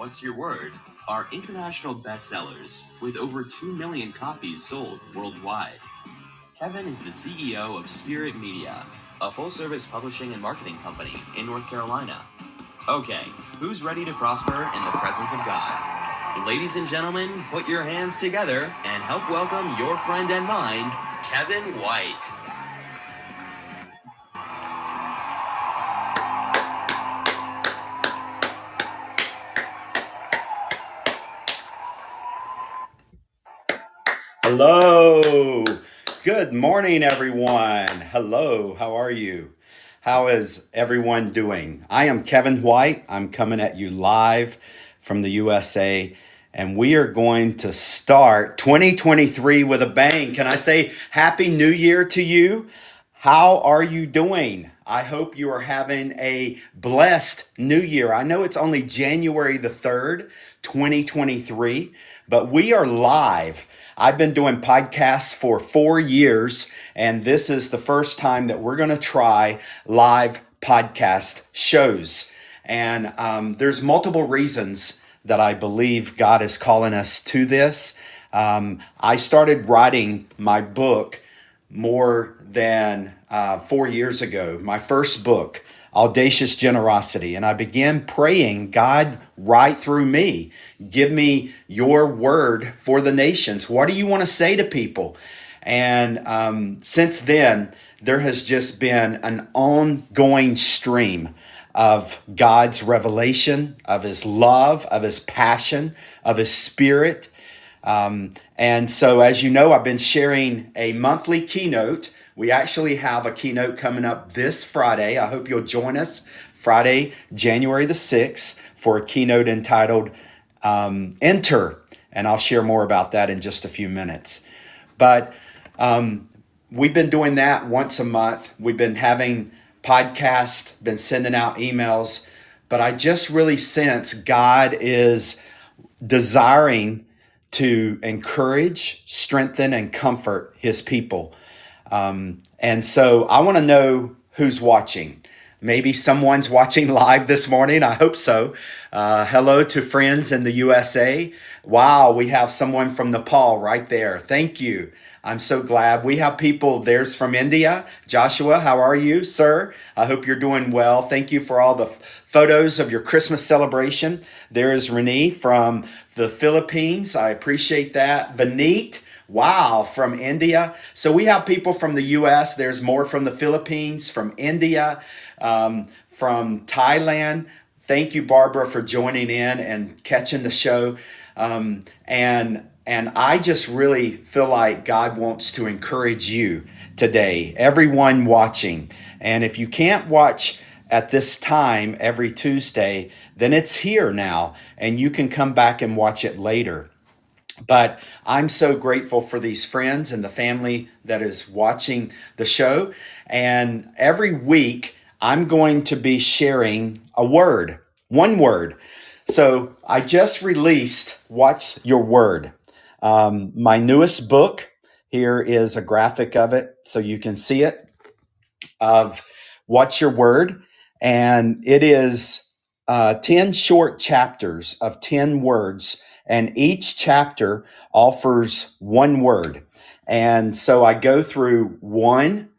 What's Your Word are international bestsellers with over 2 million copies sold worldwide. Kevin is the CEO of Spirit Media, a full service publishing and marketing company in North Carolina. Okay, who's ready to prosper in the presence of God? Ladies and gentlemen, put your hands together and help welcome your friend and mine, Kevin White. Hello. Good morning, everyone. Hello. How are you? How is everyone doing? I am Kevin White. I'm coming at you live from the USA, and we are going to start 2023 with a bang. Can I say Happy New Year to you? How are you doing? I hope you are having a blessed new year. I know it's only January the 3rd, 2023, but we are live I've been doing podcasts for four years, and this is the first time that we're going to try live podcast shows. And um, there's multiple reasons that I believe God is calling us to this. Um, I started writing my book more than uh, four years ago, my first book audacious generosity. And I began praying, God, write through me, give me your word for the nations. What do you want to say to people? And um, since then, there has just been an ongoing stream of God's revelation, of His love, of His passion, of His Spirit. Um, and so, as you know, I've been sharing a monthly keynote we actually have a keynote coming up this Friday. I hope you'll join us Friday, January the 6th, for a keynote entitled um, Enter. And I'll share more about that in just a few minutes. But um, we've been doing that once a month. We've been having podcasts, been sending out emails. But I just really sense God is desiring to encourage, strengthen, and comfort his people. Um, and so I want to know who's watching. Maybe someone's watching live this morning. I hope so. Uh, hello to friends in the USA. Wow, we have someone from Nepal right there. Thank you. I'm so glad. We have people, there's from India. Joshua, how are you, sir? I hope you're doing well. Thank you for all the f- photos of your Christmas celebration. There is Renee from the Philippines. I appreciate that. Vaneet, Wow, from India. So we have people from the US, there's more from the Philippines, from India, um, from Thailand. Thank you, Barbara, for joining in and catching the show. Um, and and I just really feel like God wants to encourage you today, everyone watching. And if you can't watch at this time every Tuesday, then it's here now, and you can come back and watch it later. But I'm so grateful for these friends and the family that is watching the show. And every week, I'm going to be sharing a word, one word. So I just released What's Your Word? Um, my newest book. Here is a graphic of it so you can see it of What's Your Word? And it is uh, 10 short chapters of 10 words and each chapter offers one word. And so I go through one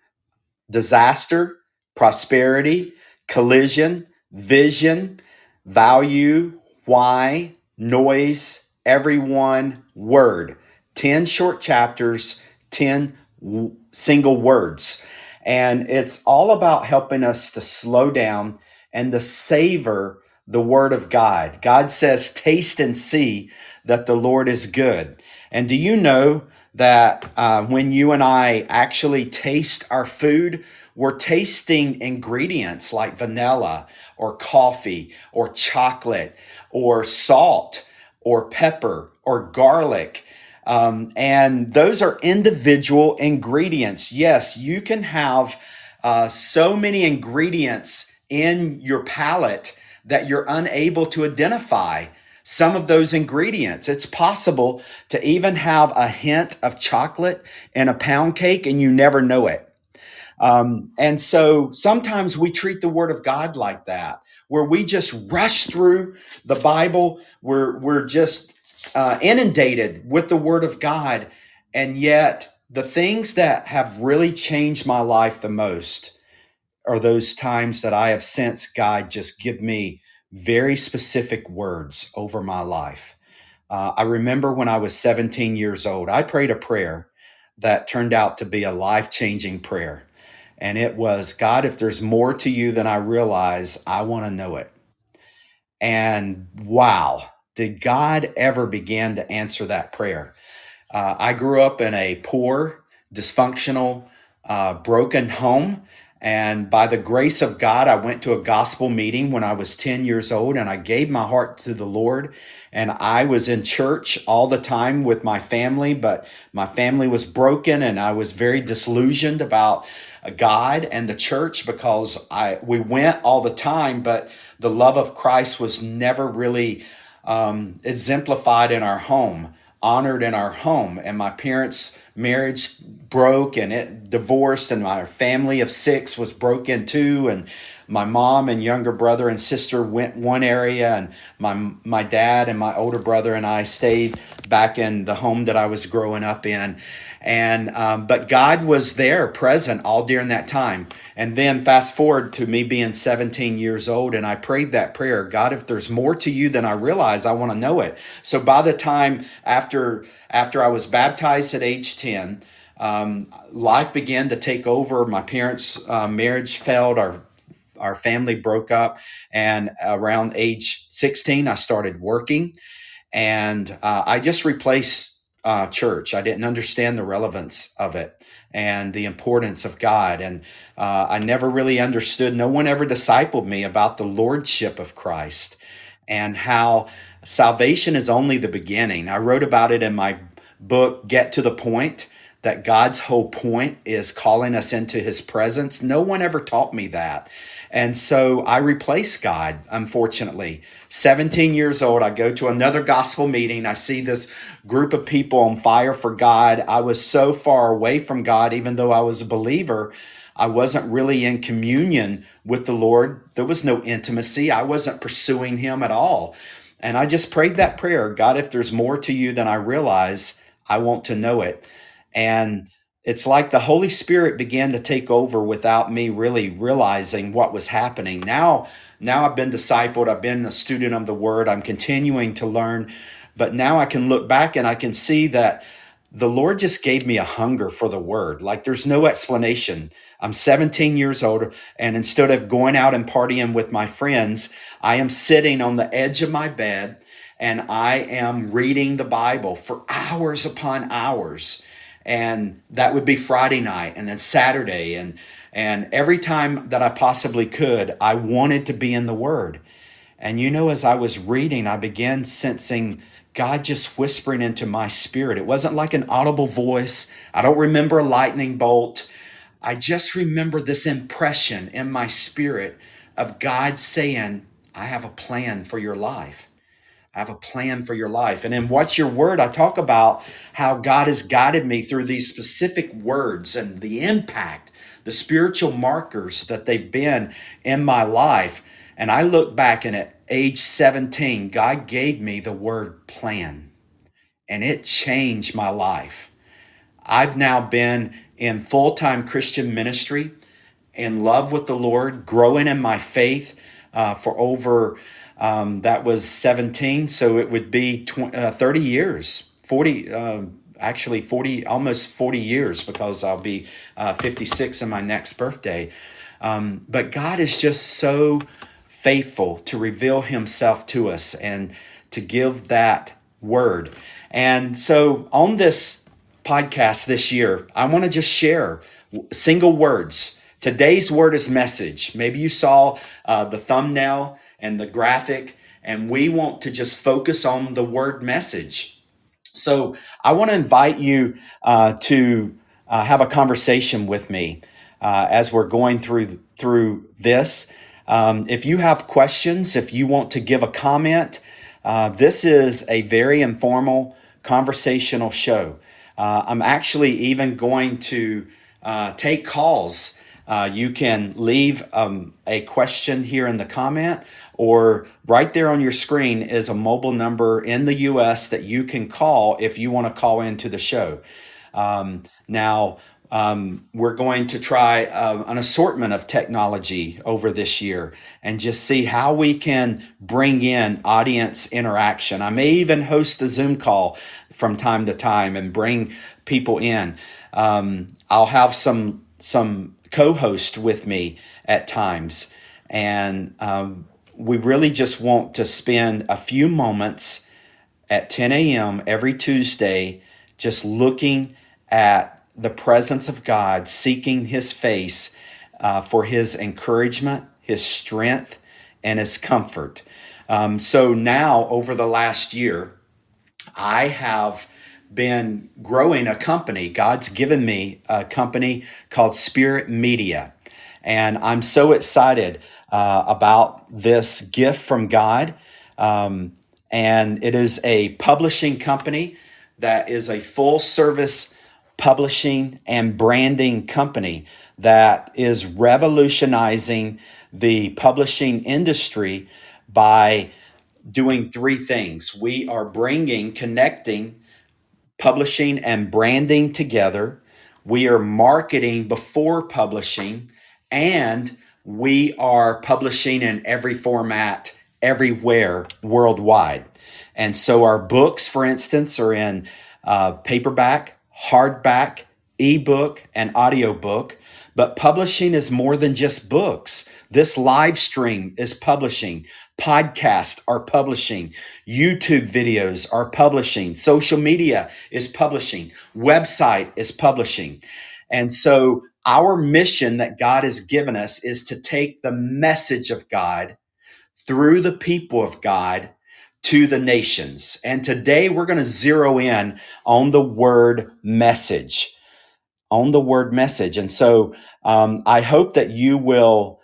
disaster, prosperity, collision, vision, value, why, noise, everyone, word. 10 short chapters, 10 w- single words. And it's all about helping us to slow down and to savor the word of God. God says, taste and see that the Lord is good. And do you know that uh, when you and I actually taste our food, we're tasting ingredients like vanilla or coffee or chocolate or salt or pepper or garlic. Um, and those are individual ingredients. Yes, you can have uh, so many ingredients in your palate that you're unable to identify some of those ingredients. It's possible to even have a hint of chocolate in a pound cake and you never know it. Um, and so sometimes we treat the word of God like that. where we just rush through the Bible. We're, we're just uh, inundated with the Word of God. And yet, the things that have really changed my life the most are those times that I have sensed God just give me very specific words over my life. Uh, I remember when I was 17 years old, I prayed a prayer that turned out to be a life changing prayer. And it was God, if there's more to you than I realize, I want to know it. And wow, did God ever begin to answer that prayer? Uh, I grew up in a poor, dysfunctional, uh, broken home. And by the grace of God, I went to a gospel meeting when I was 10 years old and I gave my heart to the Lord. And I was in church all the time with my family, but my family was broken and I was very disillusioned about God and the church because I we went all the time, but the love of Christ was never really um, exemplified in our home, honored in our home. And my parents' marriage broke and it divorced, and my family of six was broken too. And my mom and younger brother and sister went one area, and my my dad and my older brother and I stayed back in the home that I was growing up in and um, but god was there present all during that time. And then fast forward to me being 17 years old and i prayed that prayer god if there's more to you than i realize i want to know it. So by the time after after i was baptized at age 10 um, life began to take over. My parents uh, marriage failed our our family broke up and around age 16 i started working. And uh, i just replaced uh, church. I didn't understand the relevance of it and the importance of God. And uh, I never really understood, no one ever discipled me about the lordship of Christ and how salvation is only the beginning. I wrote about it in my book, Get to the Point, that God's whole point is calling us into his presence. No one ever taught me that. And so I replaced God, unfortunately. 17 years old, I go to another gospel meeting. I see this group of people on fire for God. I was so far away from God, even though I was a believer. I wasn't really in communion with the Lord. There was no intimacy. I wasn't pursuing Him at all. And I just prayed that prayer God, if there's more to you than I realize, I want to know it. And it's like the Holy Spirit began to take over without me really realizing what was happening. Now, now I've been discipled, I've been a student of the word, I'm continuing to learn, but now I can look back and I can see that the Lord just gave me a hunger for the word. Like there's no explanation. I'm 17 years old, and instead of going out and partying with my friends, I am sitting on the edge of my bed and I am reading the Bible for hours upon hours and that would be Friday night and then Saturday. And and every time that I possibly could I wanted to be in the word. And you know as I was reading I began sensing God just whispering into my spirit. It wasn't like an audible voice. I don't remember a lightning bolt. I just remember this impression in my spirit of God saying I have a plan for your life I have a plan for your life. And in What's Your Word, I talk about how God has guided me through these specific words and the impact, the spiritual markers that they've been in my life. And I look back and at age 17, God gave me the word plan, and it changed my life. I've now been in full time Christian ministry, in love with the Lord, growing in my faith uh, for over um, that was 17, so it would be 20, uh, 30 years, 40, um, actually 40, almost 40 years because I'll be uh, 56 in my next birthday. Um, but God is just so faithful to reveal himself to us and to give that word. And so on this podcast this year, I want to just share single words. Today's word is message. Maybe you saw uh, the thumbnail and the graphic, and we want to just focus on the word message. So I want to invite you uh, to uh, have a conversation with me uh, as we're going through through this. Um, if you have questions, if you want to give a comment, uh, this is a very informal conversational show. Uh, I'm actually even going to uh, take calls uh, you can leave um, a question here in the comment, or right there on your screen is a mobile number in the US that you can call if you want to call into the show. Um, now, um, we're going to try uh, an assortment of technology over this year and just see how we can bring in audience interaction. I may even host a Zoom call from time to time and bring people in. Um, I'll have some some co-host with me at times, and um, we really just want to spend a few moments at 10 a.m. every Tuesday, just looking at the presence of God, seeking His face uh, for His encouragement, His strength, and His comfort. Um, so now, over the last year, I have been growing a company. God's given me a company called Spirit Media. And I'm so excited uh, about this gift from God. Um, and it is a publishing company that is a full service publishing and branding company that is revolutionizing the publishing industry by doing three things. We are bringing, connecting publishing and branding together. We are marketing before publishing, and we are publishing in every format, everywhere, worldwide. And so our books, for instance, are in uh, paperback, hardback, ebook, and audiobook. But publishing is more than just books. This live stream is publishing. Podcasts are publishing. YouTube videos are publishing. Social media is publishing. Website is publishing. And so our mission that God has given us is to take the message of God through the people of God to the nations. And today we're going to zero in on the word message. On the word message. And so um, I hope that you will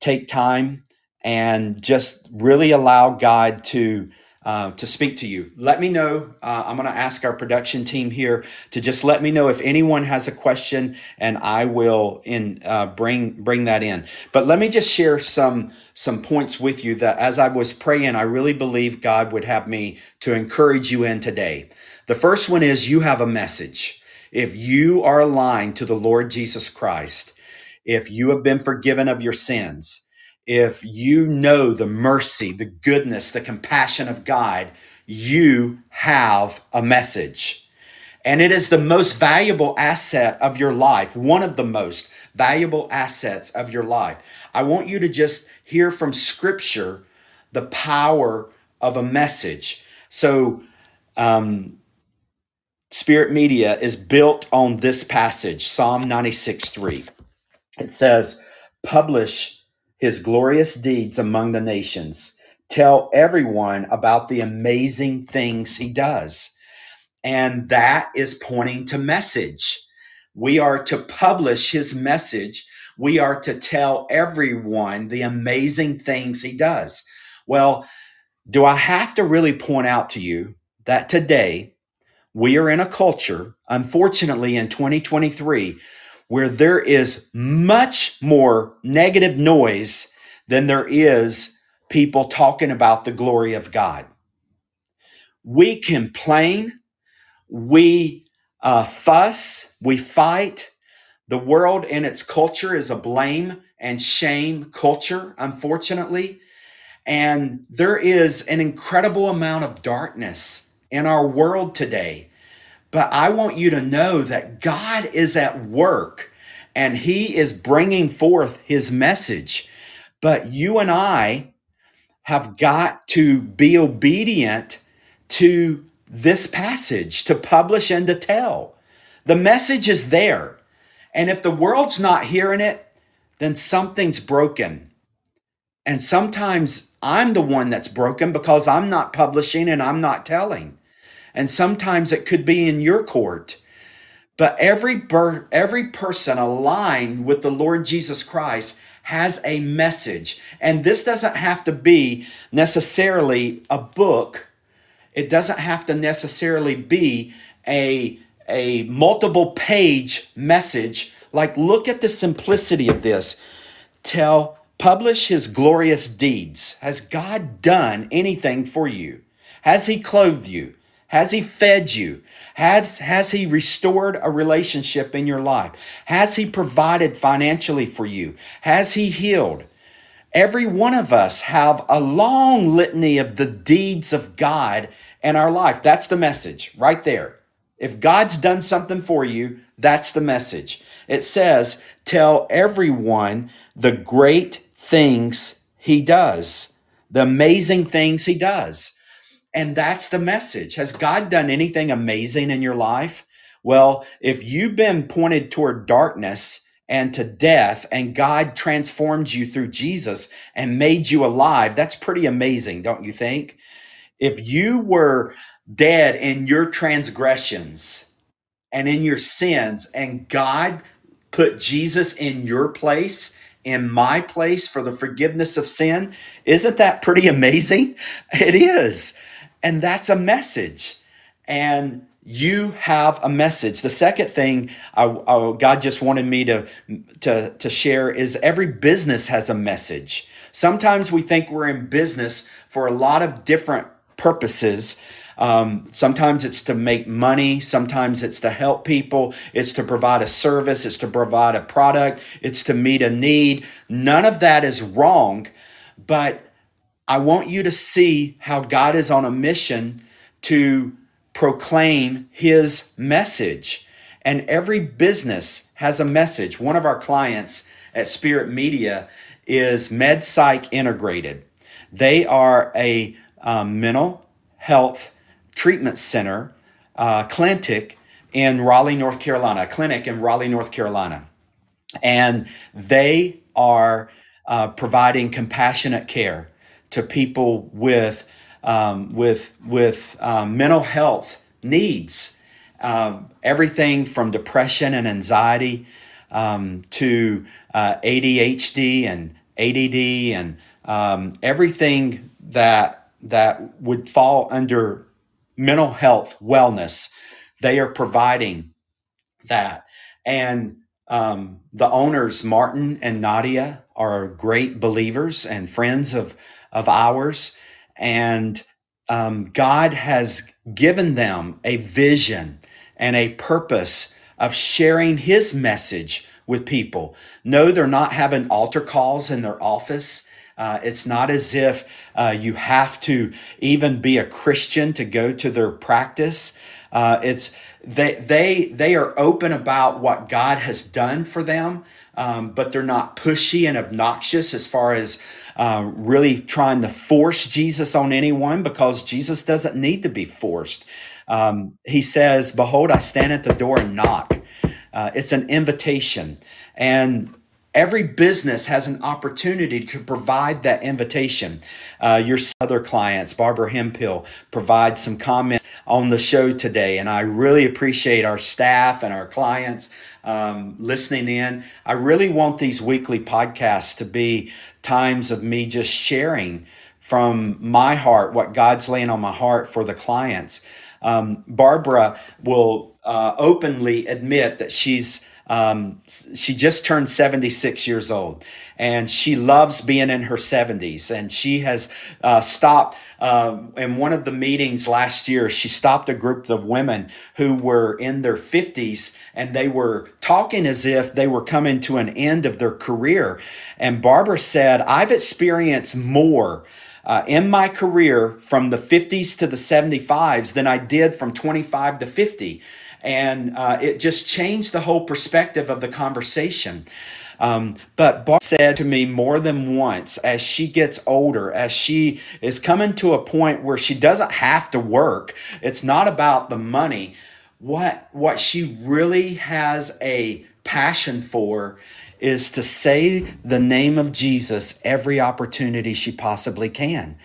take time and just really allow God to uh, to speak to you. Let me know. Uh, I'm going to ask our production team here to just let me know if anyone has a question, and I will in uh, bring bring that in. But let me just share some some points with you that as I was praying, I really believe God would have me to encourage you in today. The first one is you have a message. If you are aligned to the Lord Jesus Christ, if you have been forgiven of your sins if you know the mercy, the goodness, the compassion of God, you have a message. And it is the most valuable asset of your life, one of the most valuable assets of your life. I want you to just hear from Scripture the power of a message. So, um, Spirit Media is built on this passage, Psalm 96 3. It says, Publish his glorious deeds among the nations. Tell everyone about the amazing things he does. And that is pointing to message. We are to publish his message. We are to tell everyone the amazing things he does. Well, do I have to really point out to you that today we are in a culture, unfortunately, in 2023, where there is much more negative noise than there is people talking about the glory of God. We complain, we uh, fuss, we fight. The world and its culture is a blame and shame culture, unfortunately. And there is an incredible amount of darkness in our world today. But I want you to know that God is at work and He is bringing forth His message. But you and I have got to be obedient to this passage, to publish and to tell. The message is there. And if the world's not hearing it, then something's broken. And sometimes I'm the one that's broken because I'm not publishing and I'm not telling and sometimes it could be in your court. But every ber- every person aligned with the Lord Jesus Christ has a message. And this doesn't have to be necessarily a book. It doesn't have to necessarily be a a multiple page message. Like look at the simplicity of this. Tell Publish his glorious deeds. Has God done anything for you? Has he clothed you? Has he fed you? Has, has he restored a relationship in your life? Has he provided financially for you? Has he healed? Every one of us have a long litany of the deeds of God in our life. That's the message right there. If God's done something for you, that's the message. It says, tell everyone the great things he does, the amazing things he does. And that's the message. Has God done anything amazing in your life? Well, if you've been pointed toward darkness and to death, and God transformed you through Jesus and made you alive, that's pretty amazing, don't you think? If you were dead in your transgressions and in your sins, and God put Jesus in your place, in my place for the forgiveness of sin, isn't that pretty amazing? It is. And that's a message. And you have a message. The second thing I, I, God just wanted me to, to, to share is every business has a message. Sometimes we think we're in business for a lot of different purposes. Um, sometimes it's to make money. Sometimes it's to help people. It's to provide a service. It's to provide a product. It's to meet a need. None of that is wrong. But I want you to see how God is on a mission to proclaim his message. And every business has a message. One of our clients at Spirit Media is MedPsych Integrated. They are a um, mental health treatment center, uh, clinic in Raleigh, North Carolina, clinic in Raleigh, North Carolina. And they are uh, providing compassionate care to people with, um, with, with um, mental health needs. Um, everything from depression and anxiety um, to uh, ADHD and ADD and um, everything that that would fall under mental health wellness. They are providing that. And um, the owners, Martin and Nadia, are great believers and friends of, of ours. And um, God has given them a vision and a purpose of sharing his message with people. No, they're not having altar calls in their office. Uh, it's not as if uh, you have to even be a Christian to go to their practice. Uh, it's they they they are open about what God has done for them, um, but they're not pushy and obnoxious as far as uh, really trying to force Jesus on anyone because Jesus doesn't need to be forced. Um, he says, "Behold, I stand at the door and knock." Uh, it's an invitation, and Every business has an opportunity to provide that invitation. Uh, your other clients, Barbara Hemphill, provide some comments on the show today, and I really appreciate our staff and our clients um, listening in. I really want these weekly podcasts to be times of me just sharing from my heart what God's laying on my heart for the clients. Um, Barbara will uh, openly admit that she's um, she just turned 76 years old and she loves being in her 70s. And she has uh, stopped uh, in one of the meetings last year. She stopped a group of women who were in their 50s and they were talking as if they were coming to an end of their career. And Barbara said, I've experienced more. Uh, in my career from the 50s to the 75s than I did from 25 to 50 and uh, it just changed the whole perspective of the conversation. Um, but Barb said to me more than once as she gets older, as she is coming to a point where she doesn't have to work, it's not about the money. What, what she really has a passion for is to say the name of Jesus every opportunity she possibly can.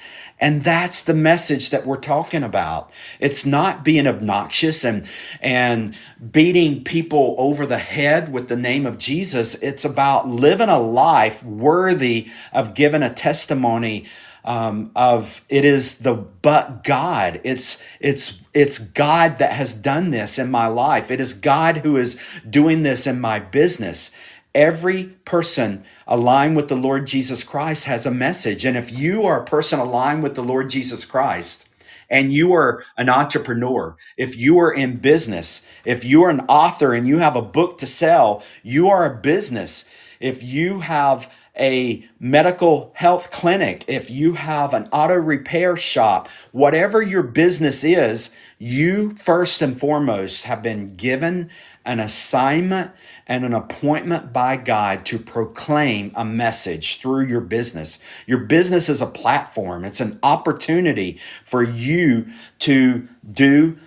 And that's the message that we're talking about. It's not being obnoxious and, and beating people over the head with the name of Jesus. It's about living a life worthy of giving a testimony um, of it is the but God. It's it's it's God that has done this in my life. It is God who is doing this in my business. Every person aligned with the Lord Jesus Christ has a message. And if you are a person aligned with the Lord Jesus Christ, and you are an entrepreneur, if you are in business, if you are an author and you have a book to sell, you are a business. If you have a medical health clinic, if you have an auto repair shop, whatever your business is, you first and foremost have been given an assignment and an appointment by God to proclaim a message through your business. Your business is a platform, it's an opportunity for you to do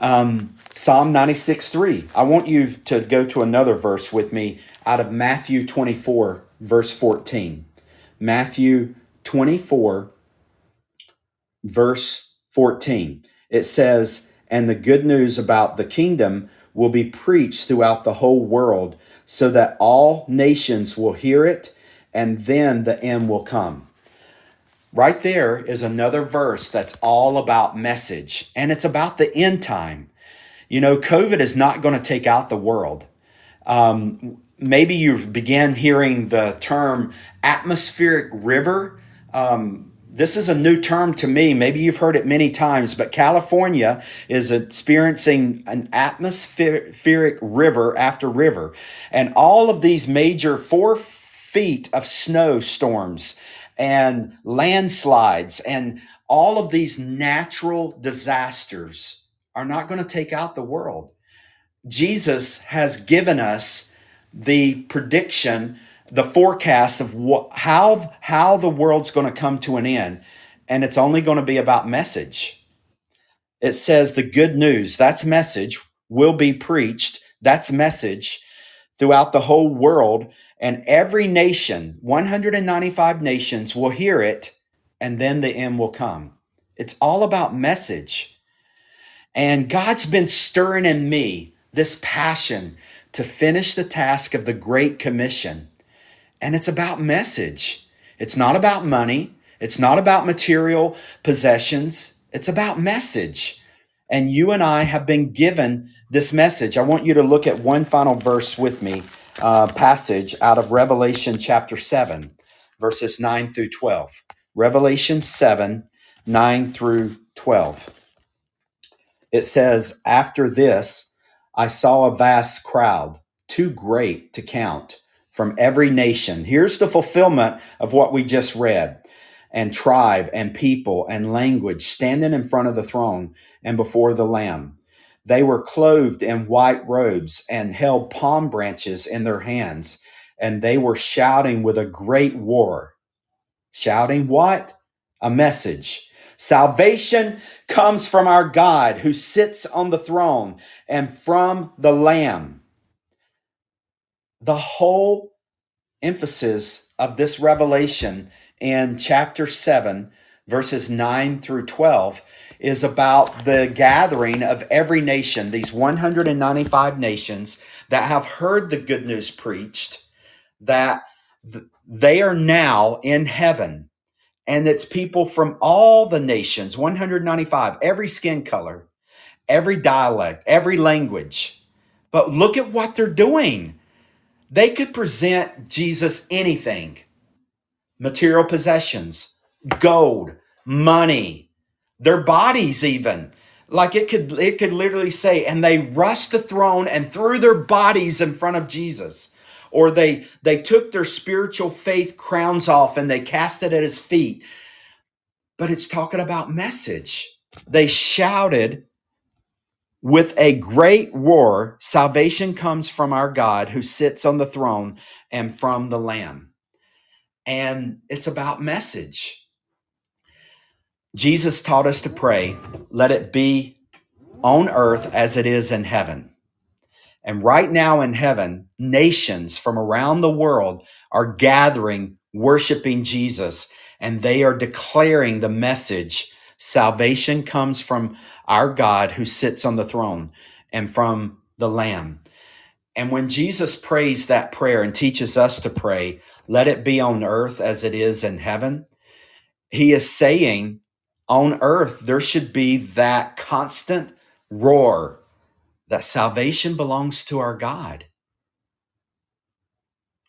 um, Psalm 96 3. I want you to go to another verse with me out of Matthew 24, verse 14. Matthew 24, verse 14. It says, And the good news about the kingdom will be preached throughout the whole world so that all nations will hear it, and then the end will come. Right there is another verse that's all about message, and it's about the end time. You know, COVID is not going to take out the world. Um, maybe you've began hearing the term atmospheric river. Um, this is a new term to me. Maybe you've heard it many times, but California is experiencing an atmospheric river after river. And all of these major four feet of snowstorms and landslides and all of these natural disasters are not going to take out the world. Jesus has given us the prediction, the forecast of how how the world's going to come to an end, and it's only going to be about message. It says the good news, that's message, will be preached. That's message throughout the whole world, and every nation, 195 nations, will hear it, and then the end will come. It's all about message. And God's been stirring in me this passion to finish the task of the Great Commission. And it's about message. It's not about money. It's not about material possessions. It's about message. And you and I have been given this message. I want you to look at one final verse with me, uh, passage out of Revelation chapter 7, verses 9 through 12. Revelation 7, 9 through 12. It says, After this, I saw a vast crowd, too great to count, from every nation. Here's the fulfillment of what we just read and tribe and people and language standing in front of the throne and before the Lamb. They were clothed in white robes and held palm branches in their hands, and they were shouting with a great war. Shouting what? A message Salvation comes from our God who sits on the throne and from the Lamb. The whole emphasis of this revelation in chapter 7, verses 9 through 12, is about the gathering of every nation, these 195 nations that have heard the good news preached, that they are now in heaven. And it's people from all the nations 195 every skin color every dialect every language. But look at what they're doing they could present jesus anything. Material possessions gold money their bodies even. Like it could it could literally say and they rushed the throne and threw their bodies in front of jesus. Or they they took their spiritual faith crowns off and they cast it at his feet. But it's talking about message. They shouted with a great roar salvation comes from our god who sits on the throne and from the lamb. And it's about message. Jesus taught us to pray let it be on earth as it is in heaven. And right now in heaven, nations from around the world are gathering, worshiping Jesus, and they are declaring the message salvation comes from our God who sits on the throne and from the Lamb. And when Jesus prays that prayer and teaches us to pray, let it be on earth as it is in heaven, he is saying on earth there should be that constant roar that salvation belongs to our God.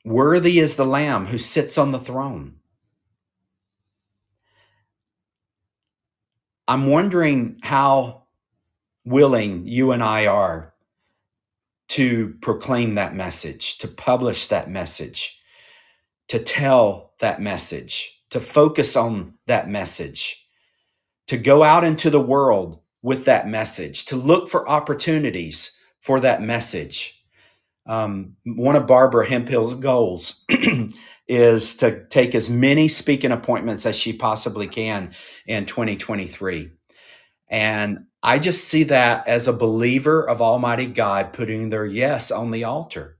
Worthy is the Lamb who sits on the throne. I'm wondering how willing you and I are to proclaim that message, to publish that message, to tell that message, to focus on that message, to go out into the world with that message, to look for opportunities for that message. Um, one of Barbara Hemphill's goals is to take as many speaking appointments as she possibly can in 2023. And I just see that as a believer of Almighty God putting their yes on the altar.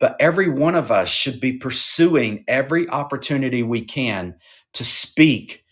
But every one of us should be pursuing every opportunity we can to speak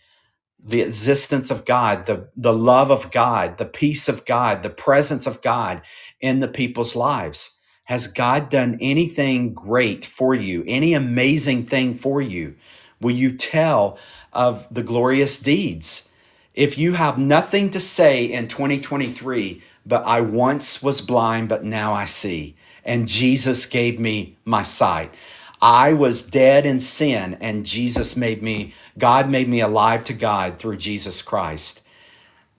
the existence of God, the, the love of God, the peace of God, the presence of God in the people's lives. Has God done anything great for you, any amazing thing for you? Will you tell of the glorious deeds? If you have nothing to say in 2023, but I once was blind, but now I see, and Jesus gave me my sight. I was dead in sin, and Jesus made me, God made me alive to God through Jesus Christ.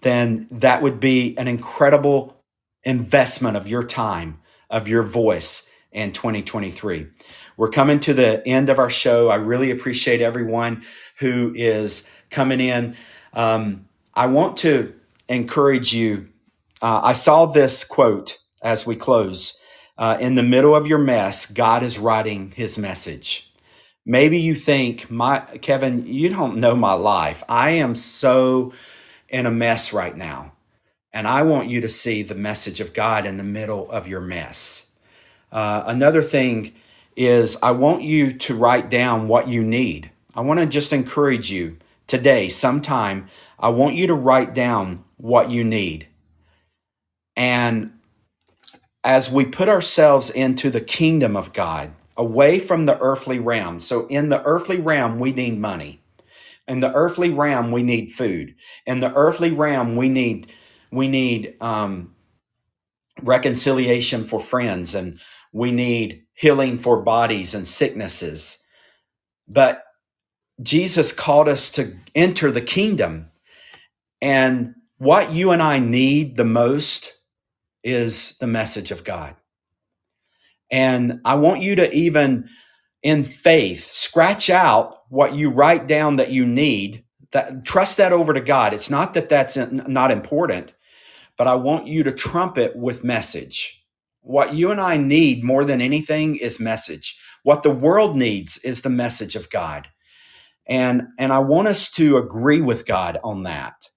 Then that would be an incredible investment of your time of your voice in 2023. We're coming to the end of our show. I really appreciate everyone who is coming in. Um, I want to encourage you. Uh, I saw this quote as we close. Uh, in the middle of your mess, God is writing his message. Maybe you think, my Kevin, you don't know my life. I am so in a mess right now. And I want you to see the message of God in the middle of your mess. Uh, another thing is, I want you to write down what you need. I want to just encourage you today, sometime, I want you to write down what you need. And as we put ourselves into the kingdom of God, away from the earthly realm. So, in the earthly realm, we need money. In the earthly realm, we need food. In the earthly realm, we need we need um, reconciliation for friends and we need healing for bodies and sicknesses. But Jesus called us to enter the kingdom. And what you and I need the most is the message of God. And I want you to even in faith scratch out what you write down that you need that trust that over to God. It's not that that's not important, but I want you to trumpet with message. What you and I need more than anything is message. What the world needs is the message of God. And, and I want us to agree with God on that.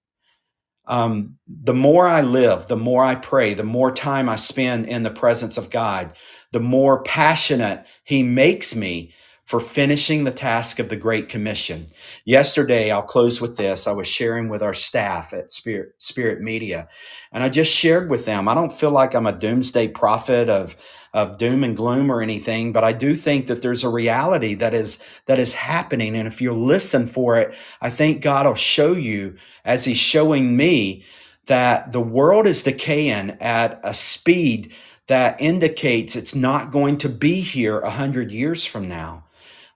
Um, the more I live, the more I pray, the more time I spend in the presence of God, the more passionate He makes me for finishing the task of the Great Commission. Yesterday, I'll close with this. I was sharing with our staff at Spirit, Spirit Media, and I just shared with them. I don't feel like I'm a doomsday prophet of of doom and gloom or anything, but I do think that there's a reality that is that is happening. And if you listen for it, I think God will show you as He's showing me that the world is decaying at a speed that indicates it's not going to be here a hundred years from now.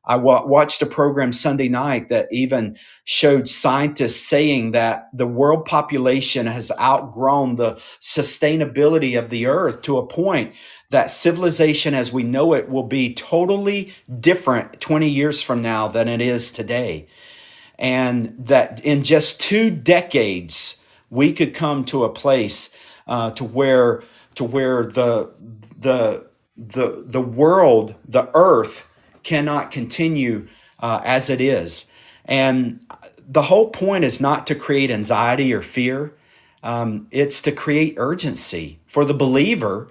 I w- watched a program Sunday night that even showed scientists saying that the world population has outgrown the sustainability of the earth to a point that civilization as we know it will be totally different 20 years from now than it is today. And that in just two decades, we could come to a place uh, to where to where the the the the world, the earth, cannot continue uh, as it is. And the whole point is not to create anxiety or fear. Um, it's to create urgency for the believer.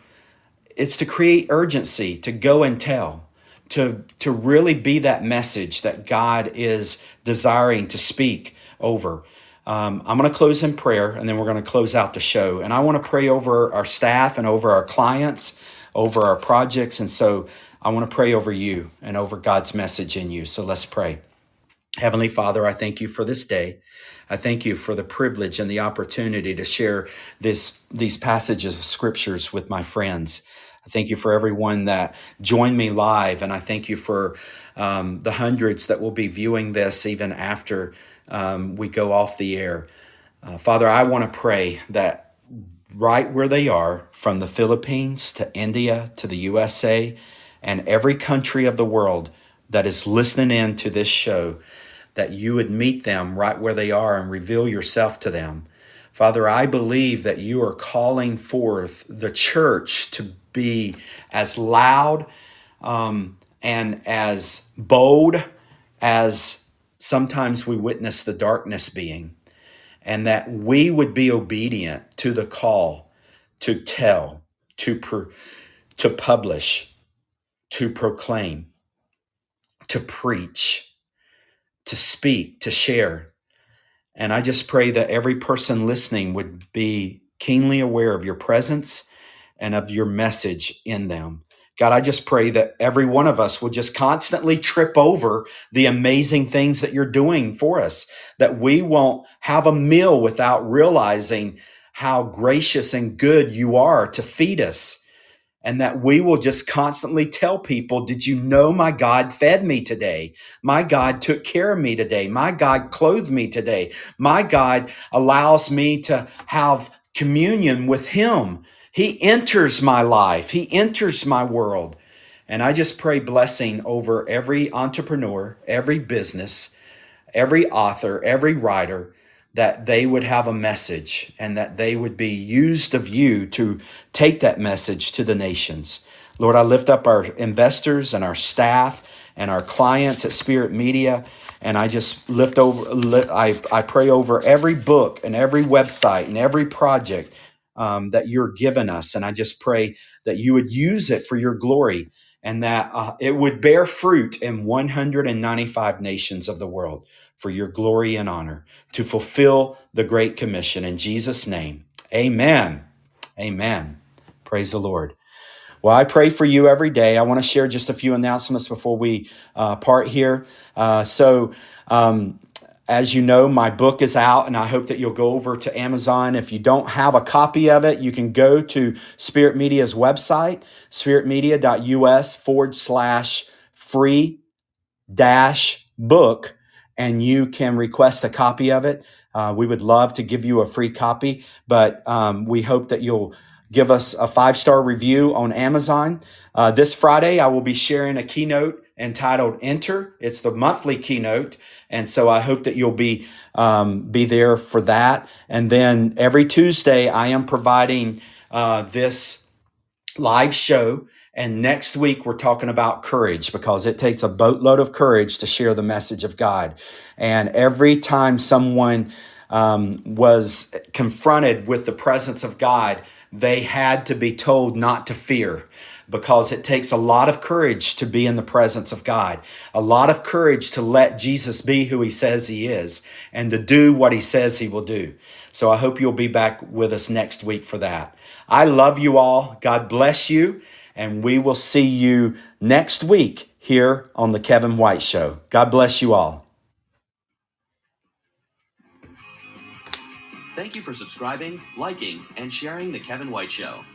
It's to create urgency to go and tell, to to really be that message that God is desiring to speak over. Um, I'm going to close in prayer, and then we're going to close out the show. And I want to pray over our staff and over our clients, over our projects, and so I want to pray over you and over God's message in you. So let's pray. Heavenly Father, I thank you for this day. I thank you for the privilege and the opportunity to share this, these passages of scriptures with my friends. I thank you for everyone that joined me live, and I thank you for um, the hundreds that will be viewing this even after um, we go off the air. Uh, Father, I want to pray that right where they are, from the Philippines to India to the USA and every country of the world that is listening in to this show, that you would meet them right where they are and reveal yourself to them. Father, I believe that you are calling forth the church to be as loud um, and as bold as sometimes we witness the darkness being, and that we would be obedient to the call to tell, to, pro- to publish, to proclaim, to preach, to speak, to share. And I just pray that every person listening would be keenly aware of your presence and of your message in them. God, I just pray that every one of us will just constantly trip over the amazing things that you're doing for us, that we won't have a meal without realizing how gracious and good you are to feed us. And that we will just constantly tell people, Did you know my God fed me today? My God took care of me today. My God clothed me today. My God allows me to have communion with Him. He enters my life, He enters my world. And I just pray blessing over every entrepreneur, every business, every author, every writer, that they would have a message and that they would be used of you to take that message to the nations. Lord, I lift up our investors and our staff and our clients at Spirit Media. And I just lift over, I, I pray over every book and every website and every project um, that you're given us. And I just pray that you would use it for your glory and that uh, it would bear fruit in 195 nations of the world for your glory and honor to fulfill the Great Commission. In Jesus' name, amen. Amen. Praise the Lord. Well, I pray for you every day. I want to share just a few announcements before we uh, part here. Uh, so, um, as you know, my book is out, and I hope that you'll go over to Amazon. If you don't have a copy of it, you can go to Spirit Media's website, spiritmedia.us forward slash free dash book and you can request a copy of it. Uh, we would love to give you a free copy, but um, we hope that you'll give us a five star review on Amazon. Uh, this Friday, I will be sharing a keynote entitled "Enter." It's the monthly keynote, and so I hope that you'll be um, be there for that. And then every Tuesday, I am providing uh, this live show and next week, we're talking about courage because it takes a boatload of courage to share the message of God. And every time someone um, was confronted with the presence of God, they had to be told not to fear because it takes a lot of courage to be in the presence of God, a lot of courage to let Jesus be who he says he is and to do what he says he will do. So I hope you'll be back with us next week for that. I love you all. God bless you and we will see you next week here on The Kevin White Show. God bless you all. Thank you for subscribing, liking, and sharing The Kevin White Show.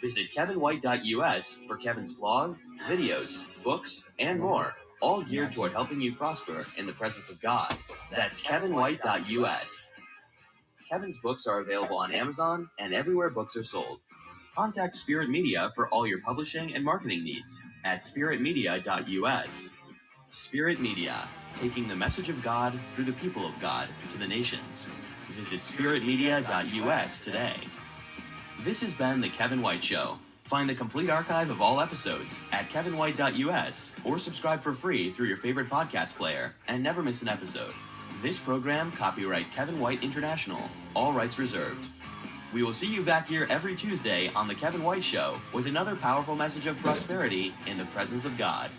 Visit kevinwhite.us for Kevin's blog, videos, books, and more, all geared toward helping you prosper in the presence of God. That's kevinwhite.us. Kevin's books are available on Amazon and everywhere books are sold. Contact Spirit Media for all your publishing and marketing needs at spiritmedia.us. Spirit Media, taking the message of God through the people of God to the nations. Visit spiritmedia.us today. This has been The Kevin White Show. Find the complete archive of all episodes at kevinwhite.us or subscribe for free through your favorite podcast player and never miss an episode. This program, copyright Kevin White International, all rights reserved. We will see you back here every Tuesday on The Kevin White Show with another powerful message of prosperity in the presence of God.